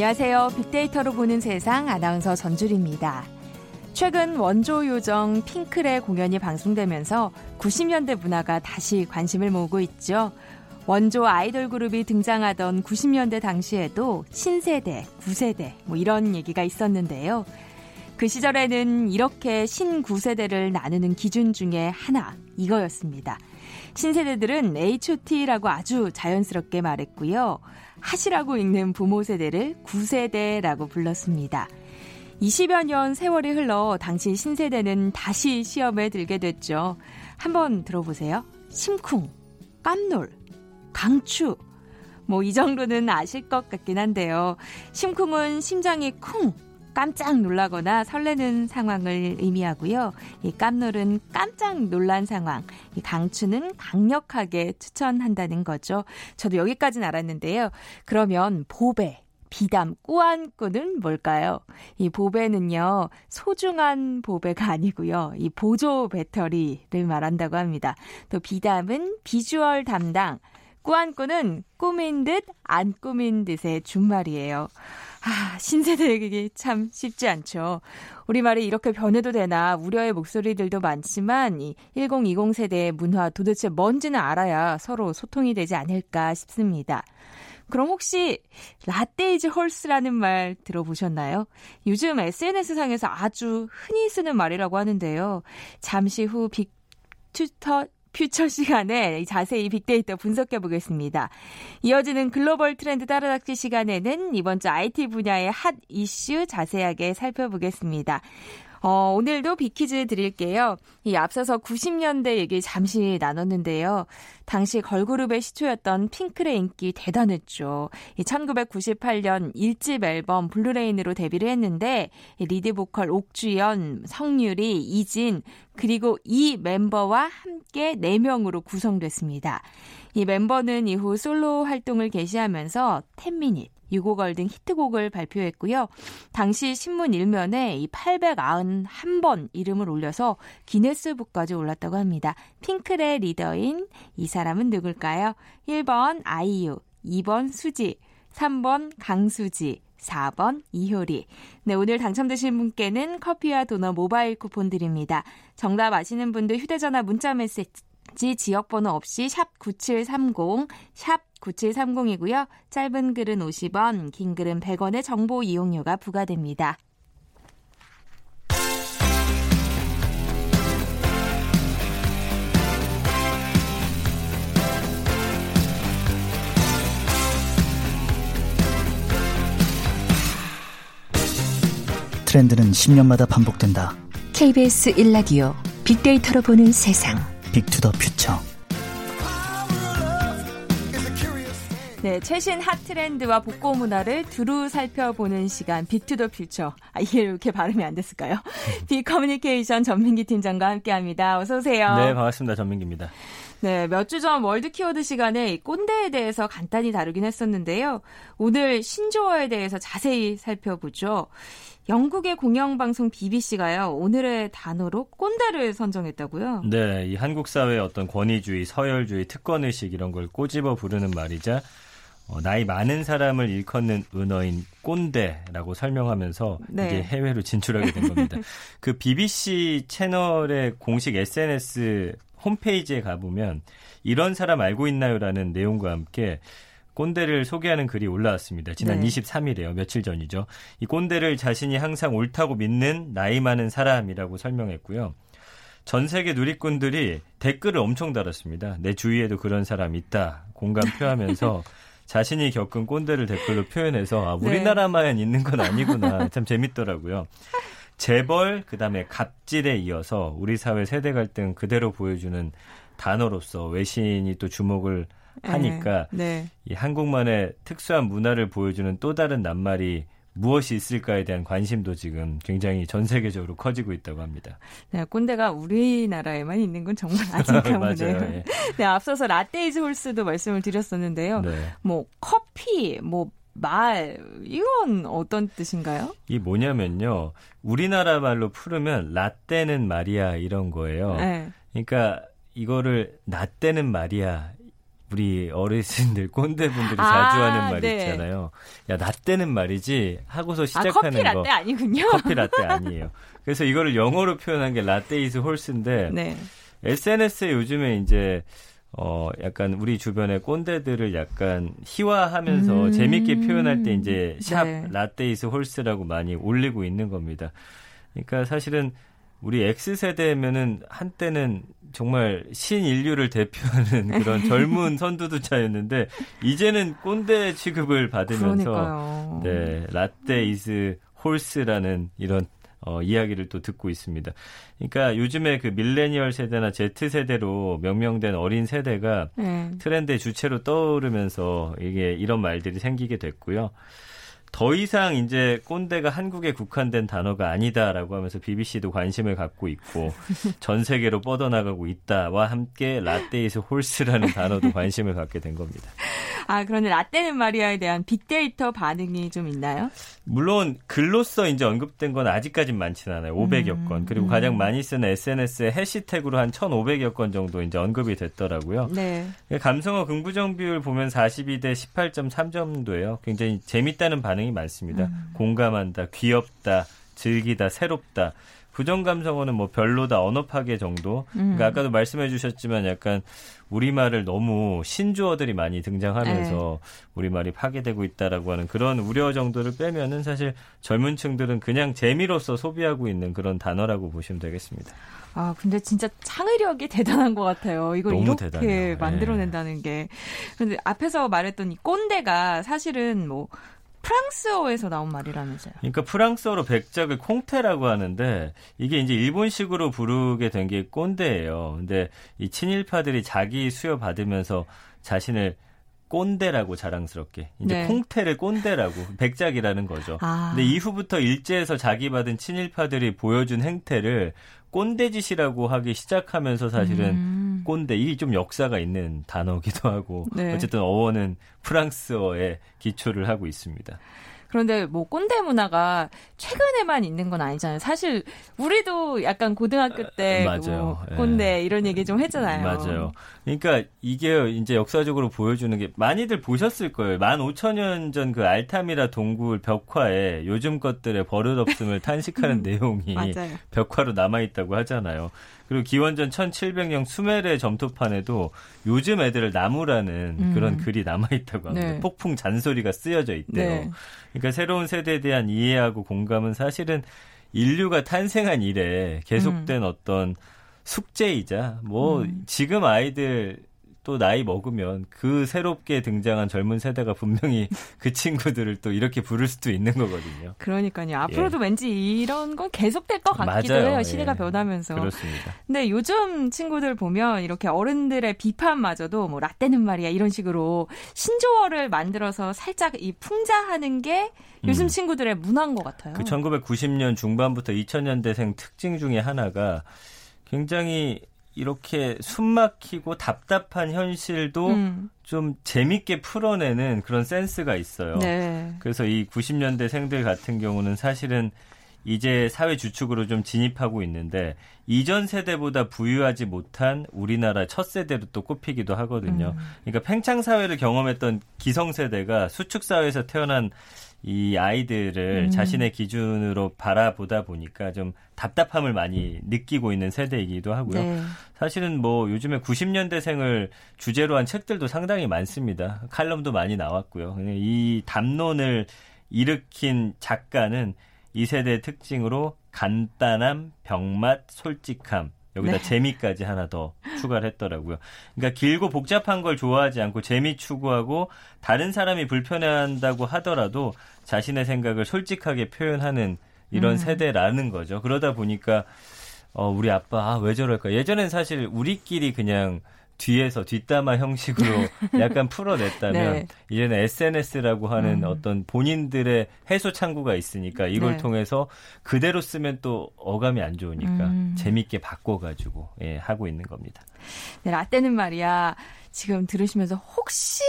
안녕하세요. 빅데이터로 보는 세상 아나운서 전주리입니다. 최근 원조 요정 핑클의 공연이 방송되면서 90년대 문화가 다시 관심을 모으고 있죠. 원조 아이돌 그룹이 등장하던 90년대 당시에도 신세대, 구세대 뭐 이런 얘기가 있었는데요. 그 시절에는 이렇게 신구세대를 나누는 기준 중에 하나 이거였습니다. 신세대들은 H.O.T라고 아주 자연스럽게 말했고요. 하시라고 읽는 부모 세대를 구세대라고 불렀습니다. 20여 년 세월이 흘러 당시 신세대는 다시 시험에 들게 됐죠. 한번 들어보세요. 심쿵, 깜놀, 강추. 뭐 이 정도는 아실 것 같긴 한데요. 심쿵은 심장이 쿵 깜짝 놀라거나 설레는 상황을 의미하고요. 이 깜놀은 깜짝 놀란 상황, 이 강추는 강력하게 추천한다는 거죠. 저도 여기까지는 알았는데요. 그러면 보배, 비담, 꾸안꾸는 뭘까요? 이 보배는요, 소중한 보배가 아니고요. 이 보조 배터리를 말한다고 합니다. 또 비담은 비주얼 담당, 꾸안꾸는 꾸민 듯 안 꾸민 듯의 준말이에요. 아, 신세대에게 참 쉽지 않죠. 우리말이 이렇게 변해도 되나 우려의 목소리들도 많지만 이 1020 세대의 문화 도대체 뭔지는 알아야 서로 소통이 되지 않을까 싶습니다. 그럼 혹시 Latte is horse라는 말 들어보셨나요? 요즘 SNS상에서 아주 흔히 쓰는 말이라고 하는데요. 잠시 후 Big to the Future 시간에 자세히 빅데이터 분석해 보겠습니다. 이어지는 글로벌 트렌드 따라잡기 시간에는 이번 주 IT 분야의 hot issue 자세하게 살펴보겠습니다. 어, 오늘도 빅퀴즈 드릴게요. 이 앞서서 90년대 얘기 잠시 나눴는데요. 당시 걸그룹의 시초였던 핑클의 인기 대단했죠. 이 1998년 1집 앨범 Blue Rain으로 데뷔를 했는데 리드 보컬 옥주현, 성유리, 이진 그리고 이 멤버와 함께 4명으로 구성됐습니다. 이 멤버는 이후 솔로 활동을 개시하면서 10 Minutes, U-Go-Girl 등 히트곡을 발표했고요. 당시 신문 일면에 이 891번 이름을 올려서 기네스북까지 올랐다고 합니다. 핑클의 리더인 이 사람은 누굴까요? 1번 아이유, 2번 수지, 3번 강수지, 4번 이효리. 네, 오늘 당첨되신 분께는 커피와 도넛 모바일 쿠폰 드립니다. 정답 아시는 분들 휴대전화 문자 메시지 지역번호 없이 샵 9730, 샵 9730이고요. 짧은 글은 50원, 긴 글은 100원의 정보 이용료가 부과됩니다. 트렌드는 10년마다 반복된다. KBS 1라디오 빅데이터로 보는 세상. Big to the Future. 네, 최신 핫 트렌드와 복고 문화를 두루 살펴보는 시간 Big to the Future. 아, 이게 이렇게 발음이 안 됐을까요? 빅커뮤니케이션 전민기 팀장과 함께합니다. 어서 오세요. 네, 반갑습니다. 전민기입니다. 네, 몇 주 전 월드 키워드 시간에 꼰대에 대해서 간단히 다루긴 했었는데요. 오늘 신조어에 대해서 자세히 살펴보죠. 영국의 공영방송 BBC가요, 오늘의 단어로 꼰대를 선정했다고요? 네, 이 한국 사회의 어떤 권위주의, 서열주의, 특권의식 이런 걸 꼬집어 부르는 말이자 어, 나이 많은 사람을 일컫는 은어인 꼰대라고 설명하면서 네. 이게 해외로 진출하게 된 겁니다. 그 BBC 채널의 공식 SNS 홈페이지에 가보면 이런 사람 알고 있나요라는 내용과 함께 꼰대를 소개하는 글이 올라왔습니다. 지난 네. 23일에요. 며칠 전이죠. 이 꼰대를 자신이 항상 옳다고 믿는 나이 많은 사람이라고 설명했고요. 전 세계 누리꾼들이 댓글을 엄청 달았습니다. 내 주위에도 그런 사람 있다. 공감 표하면서 자신이 겪은 꼰대를 댓글로 표현해서 아, 네. 우리나라만 네. 있는 건 아니구나. 참 재밌더라고요. 재벌 그다음에 갑질에 이어서 우리 사회 세대 갈등 그대로 보여주는 단어로서 외신이 또 주목을 하니까 네. 네. 이 한국만의 특수한 문화를 보여주는 또 다른 낱말이 무엇이 있을까에 대한 관심도 지금 굉장히 전 세계적으로 커지고 있다고 합니다. 네, 꼰대가 우리나라에만 있는 건 정말 아닌가 보네요. 예. 네, 앞서서 Latte is horse도 말씀을 드렸었는데요. 네. 뭐 커피, 뭐 말, 이건 어떤 뜻인가요? 이 뭐냐면요. 우리나라 말로 풀으면 라떼는 말이야 이런 거예요. 네. 그러니까 이거를 라떼는 말이야 우리 어르신들 꼰대분들이 아, 자주 하는 말이 네. 있잖아요. 야 라떼는 말이지 하고서 시작하는 아, 커피 라떼 아니군요. 커피 라떼 아니에요. 그래서 이거를 영어로 표현한 게 Latte is horse인데 네. SNS에 요즘에 이제 어 약간 우리 주변의 꼰대들을 약간 희화하면서 음. 재밌게 표현할 때 이제 샵 네. Latte is horse라고 많이 올리고 있는 겁니다. 그러니까 사실은 우리 X세대면은 한때는 정말 신인류를 대표하는 그런 젊은 선두주자였는데 이제는 꼰대 취급을 받으면서 그러니까요. 네 Latte is horse라는 이런 어, 이야기를 또 듣고 있습니다. 그러니까 요즘에 그 밀레니얼 세대나 Z 세대로 명명된 어린 세대가 네. 트렌드의 주체로 떠오르면서 이게 이런 말들이 생기게 됐고요. 더 이상 이제 꼰대가 한국에 국한된 단어가 아니다라고 하면서 BBC도 관심을 갖고 있고 전 세계로 뻗어나가고 있다와 함께 Latte is horse라는 단어도 관심을 갖게 된 겁니다. 아, 그런데 라떼는 말이야에 대한 빅데이터 반응이 좀 있나요? 물론 글로써 이제 언급된 건 아직까진 많지는 않아요. 500여 음, 건. 그리고 음. 가장 많이 쓰는 SNS에 해시태그로 한 1,500여 건 정도 이제 언급이 됐더라고요. 네. 감성어 긍부정 비율 보면 42대 18.3 정도예요. 굉장히 재밌다는 반응이 많습니다. 음. 공감한다, 귀엽다, 즐기다, 새롭다. 부정 감성어는 뭐 별로다, 언어 파괴 정도. 음. 그러니까 아까도 말씀해 주셨지만 약간 우리말을 너무 신조어들이 많이 등장하면서 네. 우리말이 파괴되고 있다라고 하는 그런 우려 정도를 빼면은 사실 젊은 층들은 그냥 재미로서 소비하고 있는 그런 단어라고 보시면 되겠습니다. 아, 근데 진짜 창의력이 대단한 것 같아요. 이걸 이렇게 대단해요. 만들어낸다는 네. 게. 근데 앞에서 말했던 이 꼰대가 사실은 뭐 프랑스어에서 나온 말이라면서요. 그러니까 프랑스어로 백작을 콩테라고 하는데 이게 이제 일본식으로 부르게 된 게 꼰대예요. 근데 이 친일파들이 자기 수여 받으면서 자신을 꼰대라고 자랑스럽게 이제 네. 콩테를 꼰대라고 백작이라는 거죠. 아. 근데 이후부터 일제에서 자기 받은 친일파들이 보여준 행태를 꼰대짓이라고 하기 시작하면서 사실은 음. 꼰대 이게 좀 역사가 있는 단어기도 하고 네. 어쨌든 어원은 프랑스어에 기초를 하고 있습니다. 그런데 뭐 꼰대 문화가 최근에만 있는 건 아니잖아요. 사실 우리도 약간 고등학교 때뭐 맞아요. 뭐 꼰대 예. 이런 얘기 좀 했잖아요. 맞아요. 그러니까 이게 이제 역사적으로 보여주는 게 많이들 보셨을 거예요. 만 오천 년 전 그 알타미라 동굴 벽화에 요즘 것들의 버릇없음을 탄식하는 내용이 벽화로 남아 있다고 하잖아요. 그리고 기원전 1700년 수메르 점토판에도 요즘 애들을 나무라는 음. 그런 글이 남아있다고 합니다. 네. 폭풍 잔소리가 쓰여져 있대요. 네. 그러니까 새로운 세대에 대한 이해하고 공감은 사실은 인류가 탄생한 이래 계속된 음. 어떤 숙제이자 뭐 음. 지금 아이들 또 나이 먹으면 그 새롭게 등장한 젊은 세대가 분명히 그 친구들을 또 이렇게 부를 수도 있는 거거든요. 그러니까요. 앞으로도 예. 왠지 이런 건 계속될 것 같기도 맞아요. 해요. 시대가 예. 변하면서. 그렇습니다. 근데 요즘 친구들 보면 이렇게 어른들의 비판마저도 뭐 라떼는 말이야 이런 식으로 신조어를 만들어서 살짝 이 풍자하는 게 요즘 음. 친구들의 문화인 것 같아요. 그 1990년 중반부터 2000년대생 특징 중에 하나가 굉장히 이렇게 숨막히고 답답한 현실도 음. 좀 재밌게 풀어내는 그런 센스가 있어요. 네. 그래서 이 90년대 생들 같은 경우는 사실은 이제 사회 주축으로 좀 진입하고 있는데 이전 세대보다 부유하지 못한 우리나라 첫 세대로 또 꼽히기도 하거든요. 음. 그러니까 팽창 사회를 경험했던 기성 세대가 수축 사회에서 태어난 이 아이들을 음. 자신의 기준으로 바라보다 보니까 좀 답답함을 많이 느끼고 있는 세대이기도 하고요. 네. 사실은 뭐 요즘에 90년대생을 주제로 한 책들도 상당히 많습니다. 칼럼도 많이 나왔고요. 이 담론을 일으킨 작가는 이 세대의 특징으로 간단함, 병맛, 솔직함 여기다 네. 재미까지 하나 더 추가를 했더라고요. 그러니까 길고 복잡한 걸 좋아하지 않고 재미 추구하고 다른 사람이 불편해한다고 하더라도 자신의 생각을 솔직하게 표현하는 이런 음. 세대라는 거죠. 그러다 보니까 어 우리 아빠 아, 왜 저럴까? 예전엔 사실 우리끼리 그냥 뒤에서 뒷담화 형식으로 약간 풀어냈다면 네. 이제는 SNS라고 하는 음. 어떤 본인들의 해소 창구가 있으니까 이걸 네. 통해서 그대로 쓰면 또 어감이 안 좋으니까 음. 재밌게 바꿔가지고 예, 하고 있는 겁니다. 네, 라떼는 말이야. 지금 들으시면서 혹시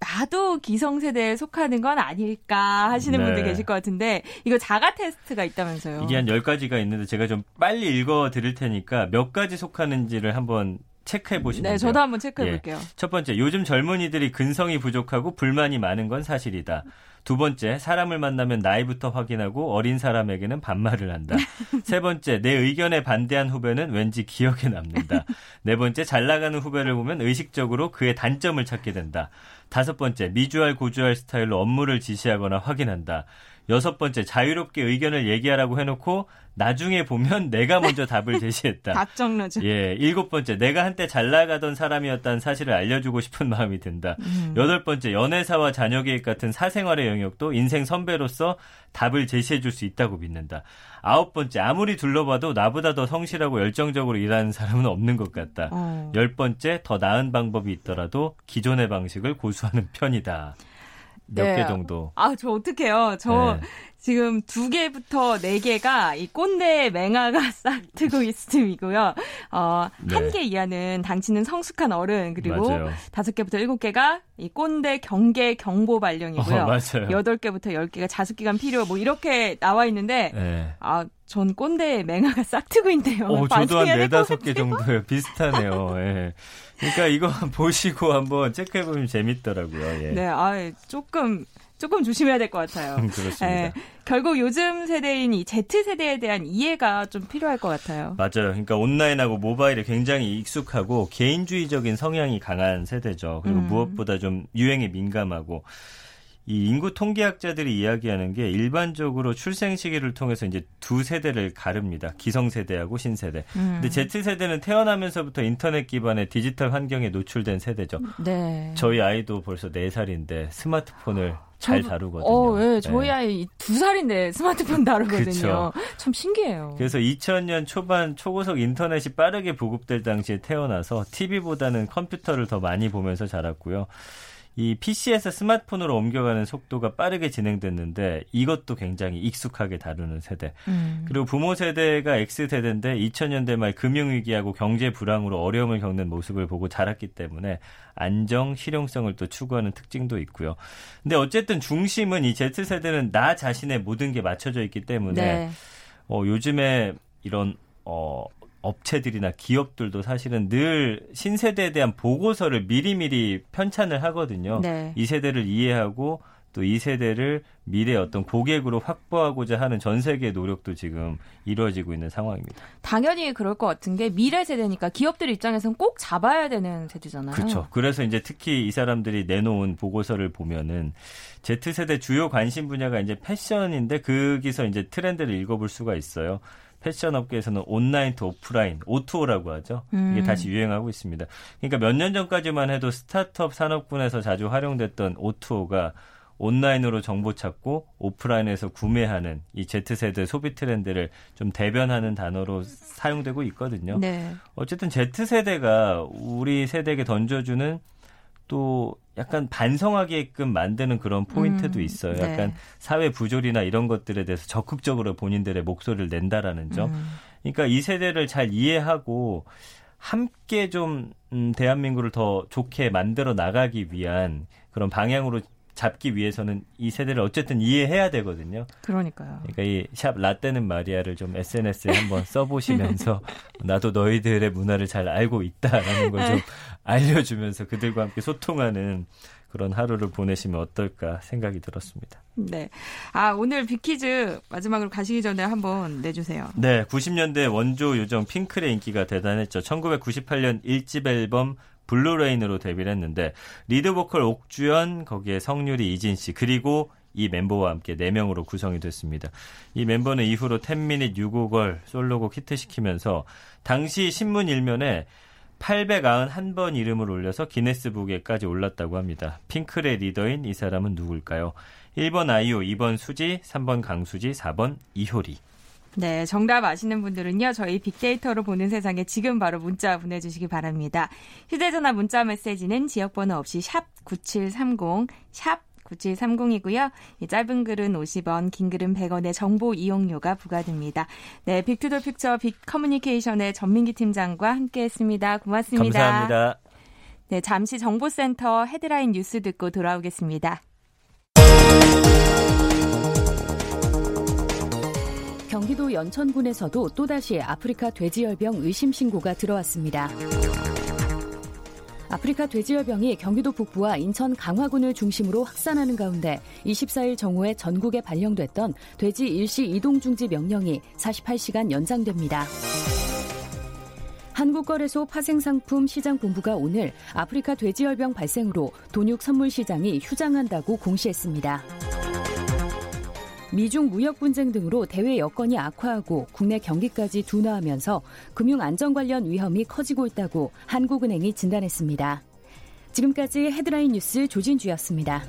나도 기성세대에 속하는 건 아닐까 하시는 네. 분들 계실 것 같은데 이거 자가 테스트가 있다면서요. 이게 한 10가지가 있는데 제가 좀 빨리 읽어 드릴 테니까 몇 가지 속하는지를 한번 체크해 보시면 네, 저도 한번 체크해 예. 볼게요. 첫 번째, 요즘 젊은이들이 근성이 부족하고 불만이 많은 건 사실이다. 두 번째, 사람을 만나면 나이부터 확인하고 어린 사람에게는 반말을 한다. 세 번째, 내 의견에 반대한 후배는 왠지 기억에 남는다. 네 번째, 잘 나가는 후배를 보면 의식적으로 그의 단점을 찾게 된다. 다섯 번째, 미주알 고주알 스타일로 업무를 지시하거나 확인한다. 여섯 번째, 자유롭게 의견을 얘기하라고 해놓고 나중에 보면 내가 먼저 답을 제시했다. 답정너죠. 예, 일곱 번째, 내가 한때 잘 나가던 사람이었다는 사실을 알려주고 싶은 마음이 든다. 음. 여덟 번째, 연애사와 자녀 계획 같은 사생활의 영역도 인생 선배로서 답을 제시해줄 수 있다고 믿는다. 아홉 번째, 아무리 둘러봐도 나보다 더 성실하고 열정적으로 일하는 사람은 없는 것 같다. 어. 열 번째, 더 나은 방법이 있더라도 기존의 방식을 고수하는 편이다. 몇개 네. 정도. 아, 저 어떡해요. 저 네. 지금 두 개부터 네 개가 이 꼰대 맹아가 싹 트고 있음이고요. 어, 네. 한개 이하는 당치는 성숙한 어른 그리고 다섯 개부터 일곱 개가 이 꼰대 경계 경보 발령이고요. 어, 여덟 개부터 열 개가 자숙 기간 필요 뭐 이렇게 나와 있는데 네. 아, 전 꼰대 맹아가 싹 트고 있네요. 어, 저도 한 네다섯 개 정도요. 비슷하네요. 예. 그러니까 이거 보시고 한번 체크해 보면 재밌더라고요. 예. 네, 아, 조금 조금 조심해야 될 것 같아요. 그렇습니다. 네, 결국 요즘 세대인 이 Z 세대에 대한 이해가 좀 필요할 것 같아요. 맞아요. 그러니까 온라인하고 모바일에 굉장히 익숙하고 개인주의적인 성향이 강한 세대죠. 그리고 음. 무엇보다 좀 유행에 민감하고 이 인구 통계학자들이 이야기하는 게 일반적으로 출생 시기를 통해서 이제 두 세대를 가릅니다. 기성 세대하고 신세대. 음. 근데 Z 세대는 태어나면서부터 인터넷 기반의 디지털 환경에 노출된 세대죠. 네. 저희 아이도 벌써 4살인데 스마트폰을 잘 다루거든요. 어, 네. 저희 네. 아이 두 살인데 스마트폰 다루거든요. 그쵸. 참 신기해요. 그래서 2000년 초반 초고속 인터넷이 빠르게 보급될 당시에 태어나서 TV보다는 컴퓨터를 더 많이 보면서 자랐고요. 이 PC에서 스마트폰으로 옮겨가는 속도가 빠르게 진행됐는데 이것도 굉장히 익숙하게 다루는 세대. 음. 그리고 부모 세대가 X세대인데 2000년대 말 금융위기하고 경제 불황으로 어려움을 겪는 모습을 보고 자랐기 때문에 안정, 실용성을 또 추구하는 특징도 있고요. 근데 어쨌든 중심은 이 Z세대는 나 자신의 모든 게 맞춰져 있기 때문에 네. 어, 요즘에 이런 어, 업체들이나 기업들도 사실은 늘 신세대에 대한 보고서를 미리미리 편찬을 하거든요. 네. 이 세대를 이해하고 또 이 세대를 미래 어떤 고객으로 확보하고자 하는 전 세계의 노력도 지금 이루어지고 있는 상황입니다. 당연히 그럴 것 같은 게 미래 세대니까 기업들 입장에서는 꼭 잡아야 되는 세대잖아요. 그렇죠. 그래서 이제 특히 이 사람들이 내놓은 보고서를 보면은 Z세대 주요 관심 분야가 이제 패션인데 거기서 이제 트렌드를 읽어볼 수가 있어요. 패션 업계에서는 online to offline, O2O라고 하죠. 이게 음. 다시 유행하고 있습니다. 그러니까 몇 년 전까지만 해도 스타트업 산업군에서 자주 활용됐던 O2O가 온라인으로 정보 찾고 오프라인에서 구매하는 이 Z세대 소비 트렌드를 좀 대변하는 단어로 사용되고 있거든요. 네. 어쨌든 Z세대가 우리 세대에게 던져주는 또 약간 반성하게끔 만드는 그런 포인트도 음, 있어요. 네. 약간 사회 부조리나 이런 것들에 대해서 적극적으로 본인들의 목소리를 낸다라는 점. 음. 그러니까 이 세대를 잘 이해하고 함께 좀 음, 대한민국을 더 좋게 만들어 나가기 위한 그런 방향으로 잡기 위해서는 이 세대를 어쨌든 이해해야 되거든요. 그러니까요. 그러니까 이 샵 라떼는 마리아를 좀 SNS에 한번 써보시면서 나도 너희들의 문화를 잘 알고 있다라는 걸좀 네. 알려주면서 그들과 함께 소통하는 그런 하루를 보내시면 어떨까 생각이 들었습니다. 네. 아, 오늘 빅퀴즈 마지막으로 가시기 전에 한번 내주세요. 네. 90년대 원조 요정 핑클의 인기가 대단했죠. 1998년 1집 앨범 Blue Rain으로 데뷔를 했는데 리드 보컬 옥주현 거기에 성유리 이진 씨 그리고 이 멤버와 함께 4명으로 구성이 됐습니다. 이 멤버는 이후로 10 Minutes U-Go-Girl 솔로곡 히트시키면서 당시 신문 일면에 891번 이름을 올려서 기네스북에까지 올랐다고 합니다. 핑클의 리더인 이 사람은 누굴까요? 1번 아이오, 2번 수지, 3번 강수지, 4번 이효리. 네, 정답 아시는 분들은요, 저희 빅데이터로 보는 세상에 지금 바로 문자 보내주시기 바랍니다. 휴대전화 문자 메시지는 지역번호 없이 샵 9730, 샵 9730이고요. 짧은 글은 50원, 긴 글은 100원의 정보 이용료가 부과됩니다. 네, Big to the Future 빅 커뮤니케이션의 전민기 팀장과 함께했습니다. 고맙습니다. 감사합니다. 네, 잠시 정보센터 헤드라인 뉴스 듣고 돌아오겠습니다. 경기도 연천군에서도 또다시 아프리카 돼지열병 의심 신고가 들어왔습니다. 아프리카 돼지열병이 경기도 북부와 인천 강화군을 중심으로 확산하는 가운데 24일 정오에 전국에 발령됐던 돼지 일시 이동 중지 명령이 48시간 연장됩니다. 한국거래소 파생상품 시장본부가 오늘 아프리카 돼지열병 발생으로 돈육 선물 시장이 휴장한다고 공시했습니다. 미중 무역 분쟁 등으로 대외 여건이 악화하고 국내 경기까지 둔화하면서 금융 안전 관련 위험이 커지고 있다고 한국은행이 진단했습니다. 지금까지 헤드라인 뉴스 조진주였습니다.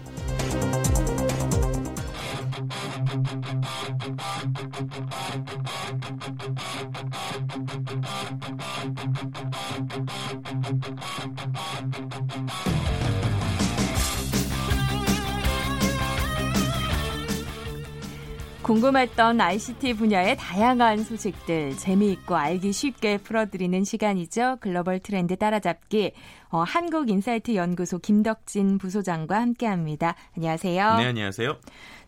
궁금했던 ICT 분야의 다양한 소식들 재미있고 알기 쉽게 풀어드리는 시간이죠. 글로벌 트렌드 따라잡기 어, 한국인사이트 연구소 김덕진 부소장과 함께합니다. 안녕하세요. 네, 안녕하세요.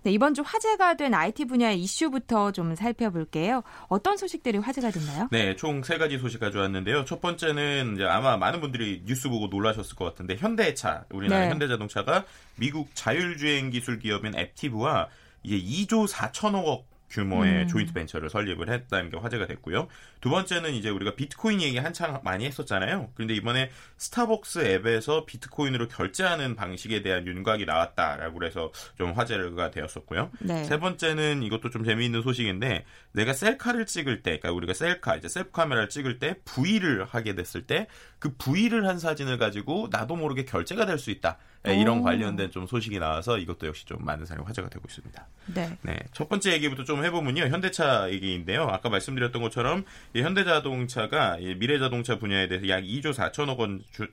네, 이번 주 화제가 된 IT 분야의 이슈부터 좀 살펴볼게요. 어떤 소식들이 화제가 됐나요? 네, 총 세 가지 소식 가져왔는데요. 첫 번째는 이제 아마 많은 분들이 뉴스 보고 놀라셨을 것 같은데 현대차, 우리나라 네. 현대자동차가 미국 자율주행 기술 기업인 앱티브와 이게 2조 4천억 원 규모의 음. 조인트 벤처를 설립을 했다는 게 화제가 됐고요. 두 번째는 이제 우리가 비트코인 얘기 한창 많이 했었잖아요. 그런데 이번에 스타벅스 앱에서 비트코인으로 결제하는 방식에 대한 윤곽이 나왔다라고 해서 좀 화제가 되었었고요. 네. 세 번째는 이것도 좀 재미있는 소식인데 내가 셀카를 찍을 때, 그러니까 우리가 셀카 이제 셀프 카메라를 찍을 때 V를 하게 됐을 때 그 V를 한 사진을 가지고 나도 모르게 결제가 될 수 있다. 네, 이런 관련된 좀 소식이 나와서 이것도 역시 좀 많은 사람이 화제가 되고 있습니다. 네. 네. 첫 번째 얘기부터 좀 해보면요. 현대차 얘기인데요. 아까 말씀드렸던 것처럼 현대자동차가 미래자동차 분야에 대해서 약 2조 4천억 원 주,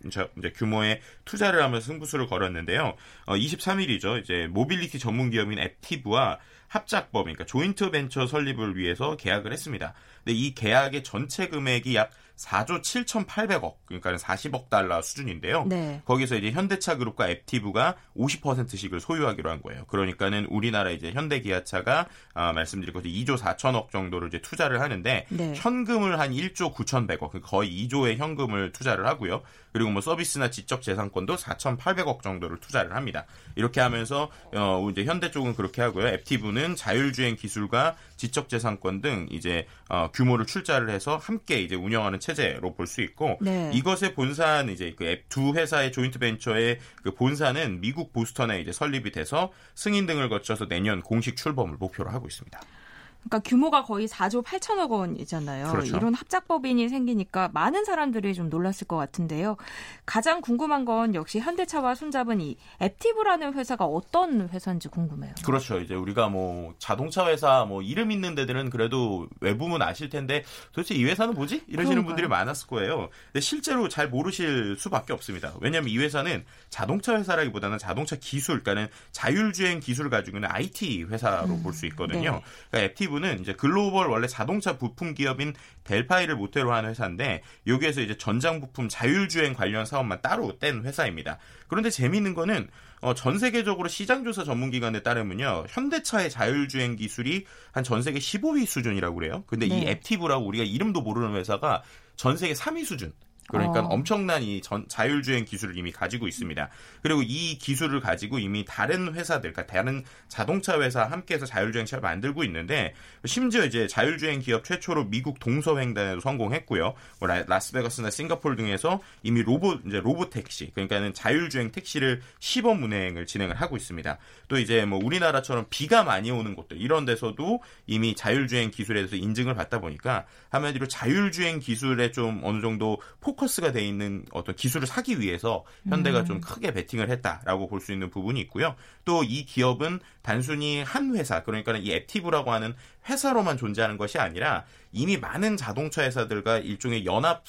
규모의 투자를 하면서 승부수를 걸었는데요. 어, 23일이죠. 이제 모빌리티 전문 기업인 앱티브와 합작법, 그러니까 조인트 벤처 설립을 위해서 계약을 했습니다. 근데 이 계약의 전체 금액이 약 4조 7,800억, 그러니까 40억 달러 수준인데요. 네. 거기서 이제 현대차 그룹과 앱티브가 50%씩을 소유하기로 한 거예요. 그러니까는 우리나라 이제 현대기아차가 아, 말씀드린 것처럼 2조 4천억 정도를 이제 투자를 하는데 네. 현금을 한 1조 9,100억, 그 거의 2조의 현금을 투자를 하고요. 그리고 뭐 서비스나 지적 재산권도 4,800억 정도를 투자를 합니다. 이렇게 하면서 어 이제 현대 쪽은 그렇게 하고요. 앱티브는 자율주행 기술과 지적 재산권 등 이제 어 규모를 출자를 해서 함께 이제 운영하는 체제로 볼 수 있고 네. 이것의 본사는 이제 그 앱 두 회사의 조인트 벤처의 그 본사는 미국 보스턴에 이제 설립이 돼서 승인 등을 거쳐서 내년 공식 출범을 목표로 하고 있습니다. 그러니까 규모가 거의 4조 8천억 원이잖아요. 그렇죠. 이런 합작법인이 생기니까 많은 사람들이 좀 놀랐을 것 같은데요. 가장 궁금한 건 역시 현대차와 손잡은 이 앱티브라는 회사가 어떤 회사인지 궁금해요. 그렇죠. 이제 우리가 뭐 자동차 회사 뭐 이름 있는 데들은 그래도 외부문 아실 텐데 도대체 이 회사는 뭐지? 이러시는 그런가요? 분들이 많았을 거예요. 근데 실제로 잘 모르실 수밖에 없습니다. 왜냐하면 이 회사는 자동차 회사라기보다는 자동차 기술, 그러니까는 자율주행 기술을 가지고 있는 IT 회사로 음, 볼수 있거든요. 네. 그러니까 앱티브 옵티브는 이제 글로벌 원래 자동차 부품 기업인 델파이를 모태로 하는 회사인데 여기에서 이제 전장 부품 자율주행 관련 사업만 따로 뗀 회사입니다. 그런데 재미있는 거는 어, 전 세계적으로 시장조사 전문기관에 따르면요. 현대차의 자율주행 기술이 한 전 세계 15위 수준이라고 그래요. 근데 네. 이 앱티브라고 우리가 이름도 모르는 회사가 전 세계 3위 수준. 그러니까 어. 엄청난 이 전, 자율주행 기술을 이미 가지고 있습니다. 그리고 이 기술을 가지고 이미 다른 회사들, 그러니까 다른 자동차 회사 함께해서 자율주행차를 만들고 있는데 심지어 이제 자율주행 기업 최초로 미국 동서횡단에도 성공했고요. 뭐 라, 스베가스나 싱가폴 등에서 이미 로봇 이제 로봇 택시, 그러니까는 자율주행 택시를 시범 운행을 진행을 하고 있습니다. 또 이제 뭐 우리나라처럼 비가 많이 오는 곳들 이런 데서도 이미 자율주행 기술에 대해서 인증을 받다 보니까 한마디로 자율주행 기술에 좀 어느 정도 포커 포커스가 돼 있는 어떤 기술을 사기 위해서 현대가 음. 좀 크게 베팅을 했다라고 볼 수 있는 부분이 있고요. 또 이 기업은 단순히 한 회사, 그러니까 이 앱티브라고 하는 회사로만 존재하는 것이 아니라 이미 많은 자동차 회사들과 일종의 연합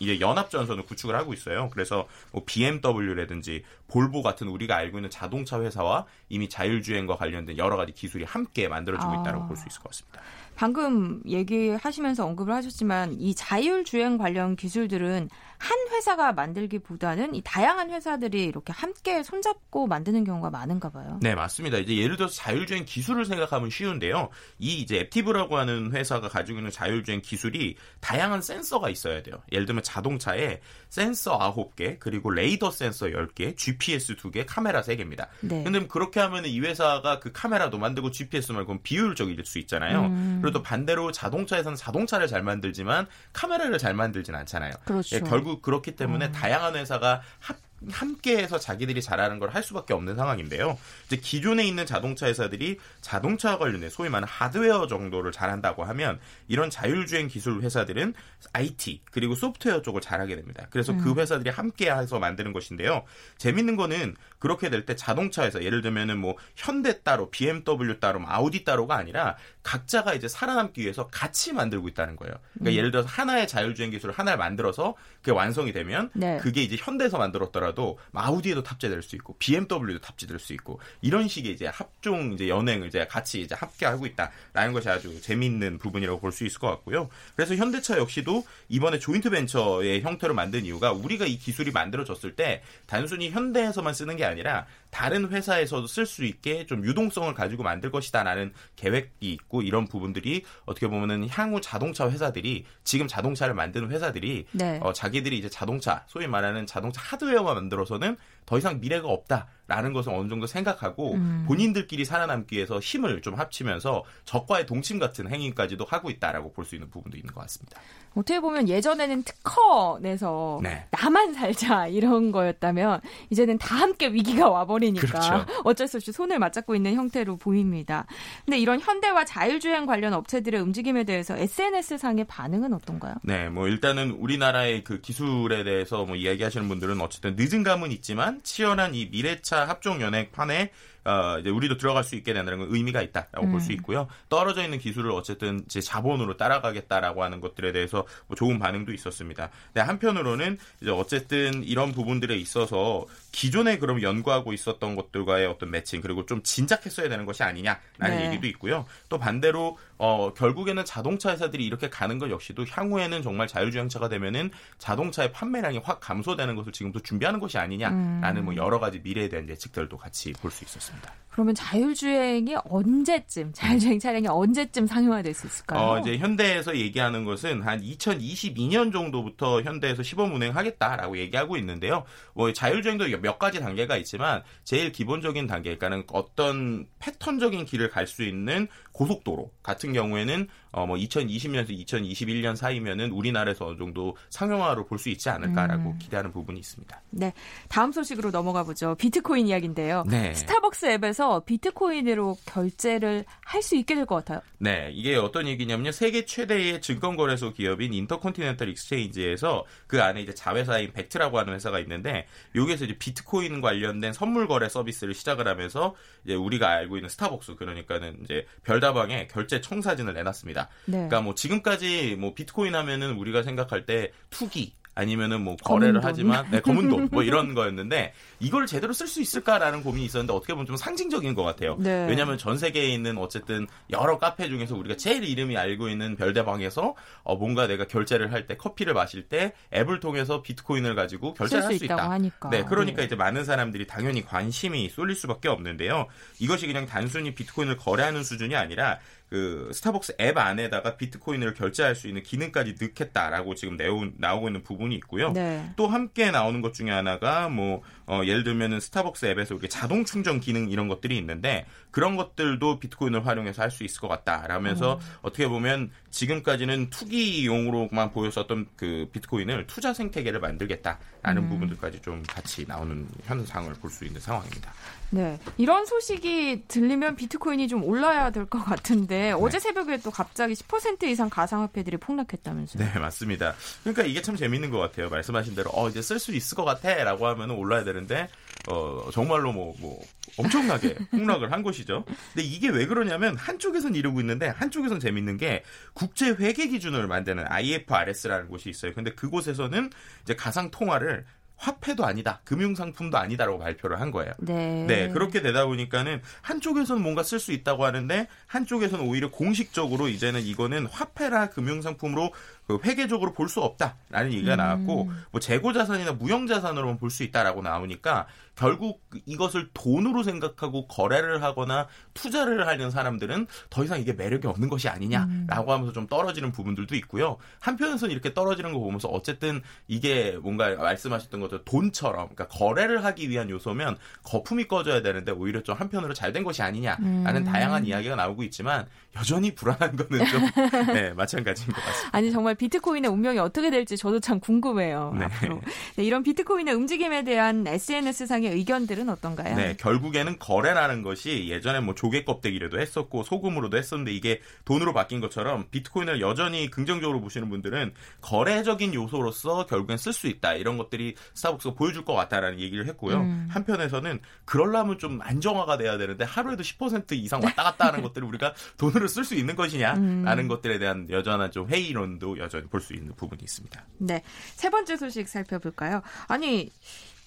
이제 연합 전선을 구축을 하고 있어요. 그래서 뭐 BMW라든지 볼보 같은 우리가 알고 있는 자동차 회사와 이미 자율주행과 관련된 여러 가지 기술이 함께 만들어지고 있다고 아. 볼수 있을 것 같습니다. 방금 얘기하시면서 언급을 하셨지만 이 자율주행 관련 기술들은 한 회사가 만들기보다는 이 다양한 회사들이 이렇게 함께 손잡고 만드는 경우가 많은가 봐요. 네, 맞습니다. 이제 예를 들어서 자율주행 기술을 생각하면 쉬운데요. 이 이제 앱티브라고 하는 회사가 가지고 있는 자율주행 기술이 다양한 센서가 있어야 돼요. 예를 들면 자동차에 센서 9개, 그리고 레이더 센서 10개, GPS 2개, 카메라 3개입니다. 네. 근데 그렇게 하면 이 회사가 그 카메라도 만들고 GPS 말고 비효율적일 수 있잖아요. 음. 그리고 또 반대로 자동차에서는 자동차를 잘 만들지만 카메라를 잘 만들진 않잖아요. 그렇죠. 예, 결국 그렇기 때문에 음. 다양한 회사가 합 함께해서 자기들이 잘하는 걸 할 수밖에 없는 상황인데요. 이제 기존에 있는 자동차 회사들이 자동차 관련해 소위 말하는 하드웨어 정도를 잘한다고 하면 이런 자율주행 기술 회사들은 IT 그리고 소프트웨어 쪽을 잘하게 됩니다. 그래서 그 음. 그 회사들이 함께해서 만드는 것인데요. 재밌는 거는 그렇게 될 때 자동차 회사 예를 들면은 뭐 현대 따로, BMW 따로, 뭐 아우디 따로가 아니라 각자가 이제 살아남기 위해서 같이 만들고 있다는 거예요. 그러니까 음. 예를 들어서 하나의 자율주행 기술을 하나를 만들어서 그게 완성이 되면 네. 그게 이제 현대에서 만들었더라도 아우디에도 탑재될 수 있고 BMW도 탑재될 수 있고 이런 식의 이제 합종 이제 연행을 이제 같이 이제 함께 하고 있다라는 것이 아주 재미있는 부분이라고 볼 수 있을 것 같고요. 그래서 현대차 역시도 이번에 조인트 벤처의 형태로 만든 이유가 우리가 이 기술이 만들어졌을 때 단순히 현대에서만 쓰는 게 아니라 다른 회사에서도 쓸 수 있게 좀 유동성을 가지고 만들 것이다라는 계획이 있고 이런 부분들이 어떻게 보면은 향후 자동차 회사들이 지금 자동차를 만드는 회사들이 네. 어, 자기들이 이제 자동차 소위 말하는 자동차 하드웨어만 만들어서는 더 이상 미래가 없다 라는 것을 어느 정도 생각하고 음. 본인들끼리 살아남기 위해서 힘을 좀 합치면서 적과의 동침 같은 행위까지도 하고 있다라고 볼 수 있는 부분도 있는 것 같습니다. 어떻게 보면 예전에는 특허 내서 네. 나만 살자 이런 거였다면 이제는 다 함께 위기가 와버리니까 그렇죠. 어쩔 수 없이 손을 맞잡고 있는 형태로 보입니다. 근데 이런 현대와 자율주행 관련 업체들의 움직임에 대해서 SNS 상의 반응은 어떤가요? 네, 뭐 일단은 우리나라의 그 기술에 대해서 뭐 이야기하시는 분들은 어쨌든 늦은 감은 있지만 치열한 이 미래차 합종 연행판에 어, 이제 우리도 들어갈 수 있게 되는 건 의미가 있다라고 음. 볼수 있고요. 떨어져 있는 기술을 어쨌든 제 자본으로 따라가겠다라고 하는 것들에 대해서 뭐 좋은 반응도 있었습니다. 근데 한편으로는 이제 어쨌든 이런 부분들에 있어서 기존에 그럼 연구하고 있었던 것들과의 어떤 매칭 그리고 좀 진작했어야 되는 것이 아니냐라는 네. 얘기도 있고요. 또 반대로 어, 결국에는 자동차 회사들이 이렇게 가는 것 역시도 향후에는 정말 자율주행차가 되면은 자동차의 판매량이 확 감소되는 것을 지금도 준비하는 것이 아니냐라는 음. 뭐 여러 가지 미래에 대한 예측들도 같이 볼 수 있었습니다. 그러면 자율주행이 언제쯤 자율주행 차량이 언제쯤 상용화될 수 있을까요? 어, 이제 현대에서 얘기하는 것은 한 2022년 정도부터 현대에서 시범 운행하겠다라고 얘기하고 있는데요. 뭐 자율주행도 몇 가지 단계가 있지만 제일 기본적인 단계, 그러니까는 어떤 패턴적인 길을 갈 수 있는 고속도로 같은 경우에는 어 뭐 2020년에서 2021년 사이면은 우리나라에서 어느 정도 상용화로 볼 수 있지 않을까라고 음. 기대하는 부분이 있습니다. 네, 다음 소식으로 넘어가 보죠. 비트코인 이야기인데요. 네. 스타벅스 앱에서 비트코인으로 결제를 할 수 있게 될 것 같아요. 네, 이게 어떤 얘기냐면요. 세계 최대의 증권거래소 기업인 인터컨티넨탈 익스체인지에서 그 안에 이제 자회사인 벡트라고 하는 회사가 있는데 여기에서 이제 비 트코인 관련된 선물 거래 서비스를 시작을 하면서 이제 우리가 알고 있는 스타벅스 그러니까는 이제 별다방에 결제 청사진을 내놨습니다. 네. 그러니까 뭐 지금까지 뭐 비트코인 하면은 우리가 생각할 때 투기 아니면은 뭐 거래를 하지만 네, 검은 돈 뭐 이런 거였는데 이걸 제대로 쓸 수 있을까라는 고민이 있었는데 어떻게 보면 좀 상징적인 것 같아요. 네. 왜냐하면 전 세계에 있는 어쨌든 여러 카페 중에서 우리가 제일 이름이 알고 있는 별대방에서 어, 뭔가 내가 결제를 할 때 커피를 마실 때 앱을 통해서 비트코인을 가지고 결제를 할 수 있다. 하니까. 네, 그러니까 네. 이제 많은 사람들이 당연히 관심이 쏠릴 수밖에 없는데요. 이것이 그냥 단순히 비트코인을 거래하는 수준이 아니라 그 스타벅스 앱 안에다가 비트코인을 결제할 수 있는 기능까지 넣겠다라고 지금 내오, 나오고 있는 부분이 있고요. 네. 또 함께 나오는 것 중에 하나가 뭐 어, 예를 들면은 스타벅스 앱에서 이렇게 자동 충전 기능 이런 것들이 있는데 그런 것들도 비트코인을 활용해서 할 수 있을 것 같다라면서 음. 어떻게 보면 지금까지는 투기용으로만 보였었던 그 비트코인을 투자 생태계를 만들겠다라는 음. 부분들까지 좀 같이 나오는 현상을 볼 수 있는 상황입니다. 네. 이런 소식이 들리면 비트코인이 좀 올라야 될 것 같은데 네. 어제 새벽에 또 갑자기 10% 이상 가상화폐들이 폭락했다면서요. 네, 맞습니다. 그러니까 이게 참 재밌는 것 같아요. 말씀하신 대로 어 이제 쓸 수 있을 것 같아라고 하면 올라야 되는데 어 정말로 뭐뭐 뭐 엄청나게 폭락을 한 것이죠. 근데 이게 왜 그러냐면 한쪽에선 이러고 있는데 한쪽에선 재밌는 게 국제 회계 기준을 만드는 IFRS라는 곳이 있어요. 근데 그곳에서는 이제 가상 통화를 화폐도 아니다, 금융 상품도 아니다라고 발표를 한 거예요. 네. 네, 그렇게 되다 보니까는 한쪽에서는 뭔가 쓸 수 있다고 하는데 한쪽에서는 오히려 공식적으로 이제는 이거는 화폐라 금융 상품으로 그 회계적으로 볼 수 없다라는 얘기가 음. 나왔고 뭐 재고 자산이나 무형 자산으로만 볼 수 있다라고 나오니까 결국 이것을 돈으로 생각하고 거래를 하거나 투자를 하는 사람들은 더 이상 이게 매력이 없는 것이 아니냐라고 하면서 좀 떨어지는 부분들도 있고요. 한편에서는 이렇게 떨어지는 거 보면서 어쨌든 이게 뭔가 말씀하셨던 것처럼 돈처럼 그러니까 거래를 하기 위한 요소면 거품이 꺼져야 되는데 오히려 좀 한편으로 잘 된 것이 아니냐라는 음. 다양한 이야기가 나오고 있지만 여전히 불안한 거는 좀 네, 마찬가지인 것 같습니다. 아니 정말 비트코인의 운명이 어떻게 될지 저도 참 궁금해요. 네. 앞으로. 네, 이런 비트코인의 움직임에 대한 SNS상의 의견들은 어떤가요? 네, 결국에는 거래라는 것이 예전에 뭐 조개 껍데기로도 했었고 소금으로도 했었는데 이게 돈으로 바뀐 것처럼 비트코인을 여전히 긍정적으로 보시는 분들은 거래적인 요소로서 결국엔 쓸 수 있다 이런 것들이 스타벅스가 보여줄 것 같다라는 얘기를 했고요. 음. 한편에서는 그럴라면 좀 안정화가 돼야 되는데 하루에도 10% 이상 왔다 갔다 하는 것들을 우리가 돈으로 쓸 수 있는 것이냐라는 음. 것들에 대한 여전한 좀 회의론도 여전히 볼 수 있는 부분이 있습니다. 네. 세 번째 소식 살펴볼까요? 아니,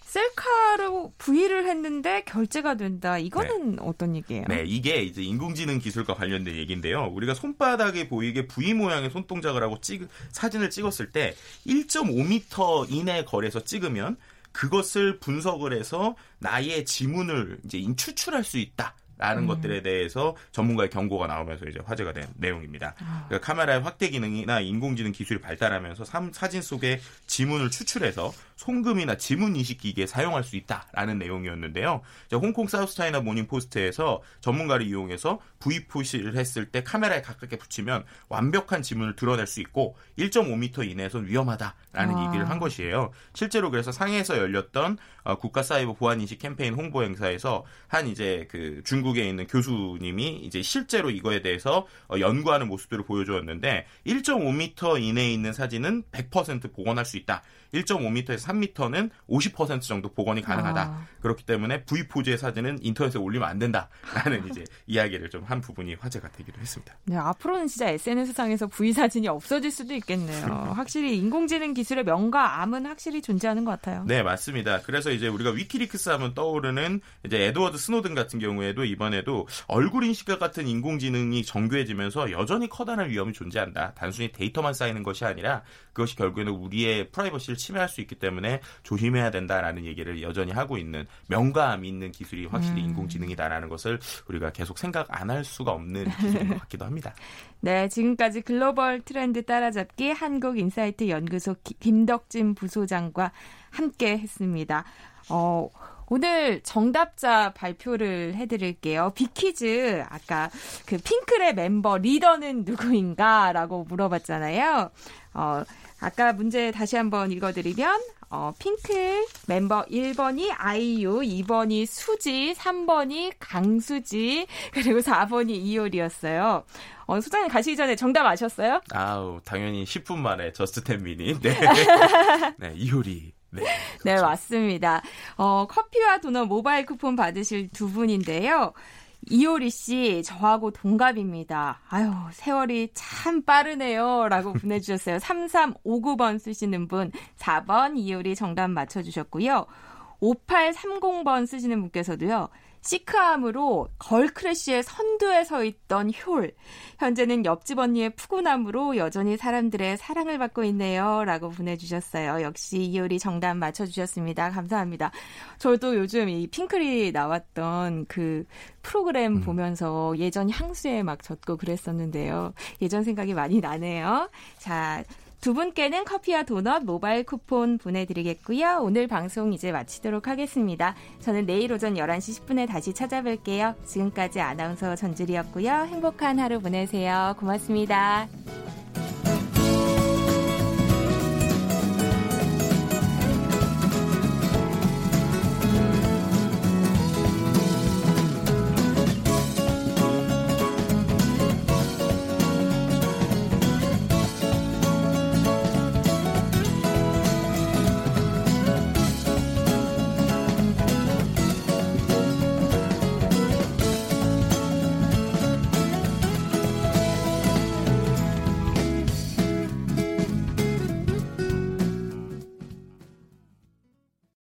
셀카로 부위를 했는데 결제가 된다. 이거는 어떤 얘기예요? 네, 이게 이제 인공지능 기술과 관련된 얘기인데요. 우리가 손바닥에 보이게 V 모양의 손동작을 하고 찍, 사진을 찍었을 때 1.5m 이내 거리에서 찍으면 그것을 분석을 해서 나의 지문을 이제 인- 추출할 수 있다. 라는 것들에 대해서 전문가의 경고가 나오면서 이제 화제가 된 내용입니다. 그러니까 카메라의 확대 기능이나 인공지능 기술이 발달하면서 삼- 사진 속에 지문을 추출해서 송금이나 지문 인식 기기에 사용할 수 있다라는 내용이었는데요. 홍콩 사우스차이나 모닝 포스트에서 전문가를 이용해서 V 포즈를 했을 때 카메라에 가깝게 붙이면 완벽한 지문을 드러낼 수 있고 1.5m 이내에선 위험하다라는 아. 얘기를 한 것이에요. 실제로 그래서 상해에서 열렸던 어, 국가 사이버 보안 인식 캠페인 홍보 행사에서 한 이제 그 중국에 있는 교수님이 이제 실제로 이거에 대해서 어, 연구하는 모습들을 보여주었는데 1.5m 이내에 있는 사진은 100% 복원할 수 있다. 1.5m에서 3m는 50% 정도 복원이 가능하다. 아. 그렇기 때문에 V 포즈의 사진은 인터넷에 올리면 안 된다라는 이제 이야기를 좀 한 부분이 화제가 되기도 했습니다. 네, 앞으로는 진짜 SNS상에서 부위 사진이 없어질 수도 있겠네요. 확실히 인공지능 기술의 명과 암은 확실히 존재하는 것 같아요. 네, 맞습니다. 그래서 이제 우리가 위키리크스 하면 떠오르는 이제 에드워드 스노든 같은 경우에도 이번에도 얼굴 인식과 같은 인공지능이 정교해지면서 여전히 커다란 위험이 존재한다. 단순히 데이터만 쌓이는 것이 아니라 그것이 결국에는 우리의 프라이버시를 침해할 수 있기 때문에 조심해야 된다라는 얘기를 여전히 하고 있는 명과 암이 있는 기술이 확실히 음. 인공지능이다라는 것을 우리가 계속 생각 안 할 수가 없는 기술인 것 같기도 합니다. 네, 지금까지 글로벌 트렌드 따라잡기 한국인사이트 연구소 기- 김덕진 부소장과 함께 했습니다. 어, 오늘 정답자 발표를 해드릴게요. 비키즈 아까 그 핑클의 멤버 리더는 누구인가라고 물어봤잖아요. 어, 아까 문제 다시 한번 읽어드리면 어, 핑클 멤버 1번이 아이유, 2번이 수지, 3번이 강수지, 그리고 4번이 이효리였어요. 어, 소장님 가시기 전에 정답 아셨어요? 아우 당연히 10분 만에 just ten minutes 네, 네 이효리 네, 네, 그렇죠. 맞습니다. 어, 커피와 도넛 모바일 쿠폰 받으실 두 분인데요. 이효리 씨, 저하고 동갑입니다. 아유, 세월이 참 빠르네요. 라고 보내주셨어요. 3359번 쓰시는 분, 4번 이효리 정답 맞춰주셨고요. 5830번 쓰시는 분께서도요. 시크함으로 girl crush의 선두에 서 있던 효리. 현재는 옆집 언니의 푸근함으로 여전히 사람들의 사랑을 받고 있네요. 라고 보내주셨어요. 역시 이효리 정답 맞춰주셨습니다. 감사합니다. 저도 요즘 이 핑클이 나왔던 그 프로그램 보면서 예전 향수에 막 젖고 그랬었는데요. 예전 생각이 많이 나네요. 자, 두 분께는 커피와 도넛 모바일 쿠폰 보내드리겠고요. 오늘 방송 이제 마치도록 하겠습니다. 저는 내일 오전 11시 10분에 다시 찾아뵐게요. 지금까지 아나운서 전주리였고요. 행복한 하루 보내세요. 고맙습니다.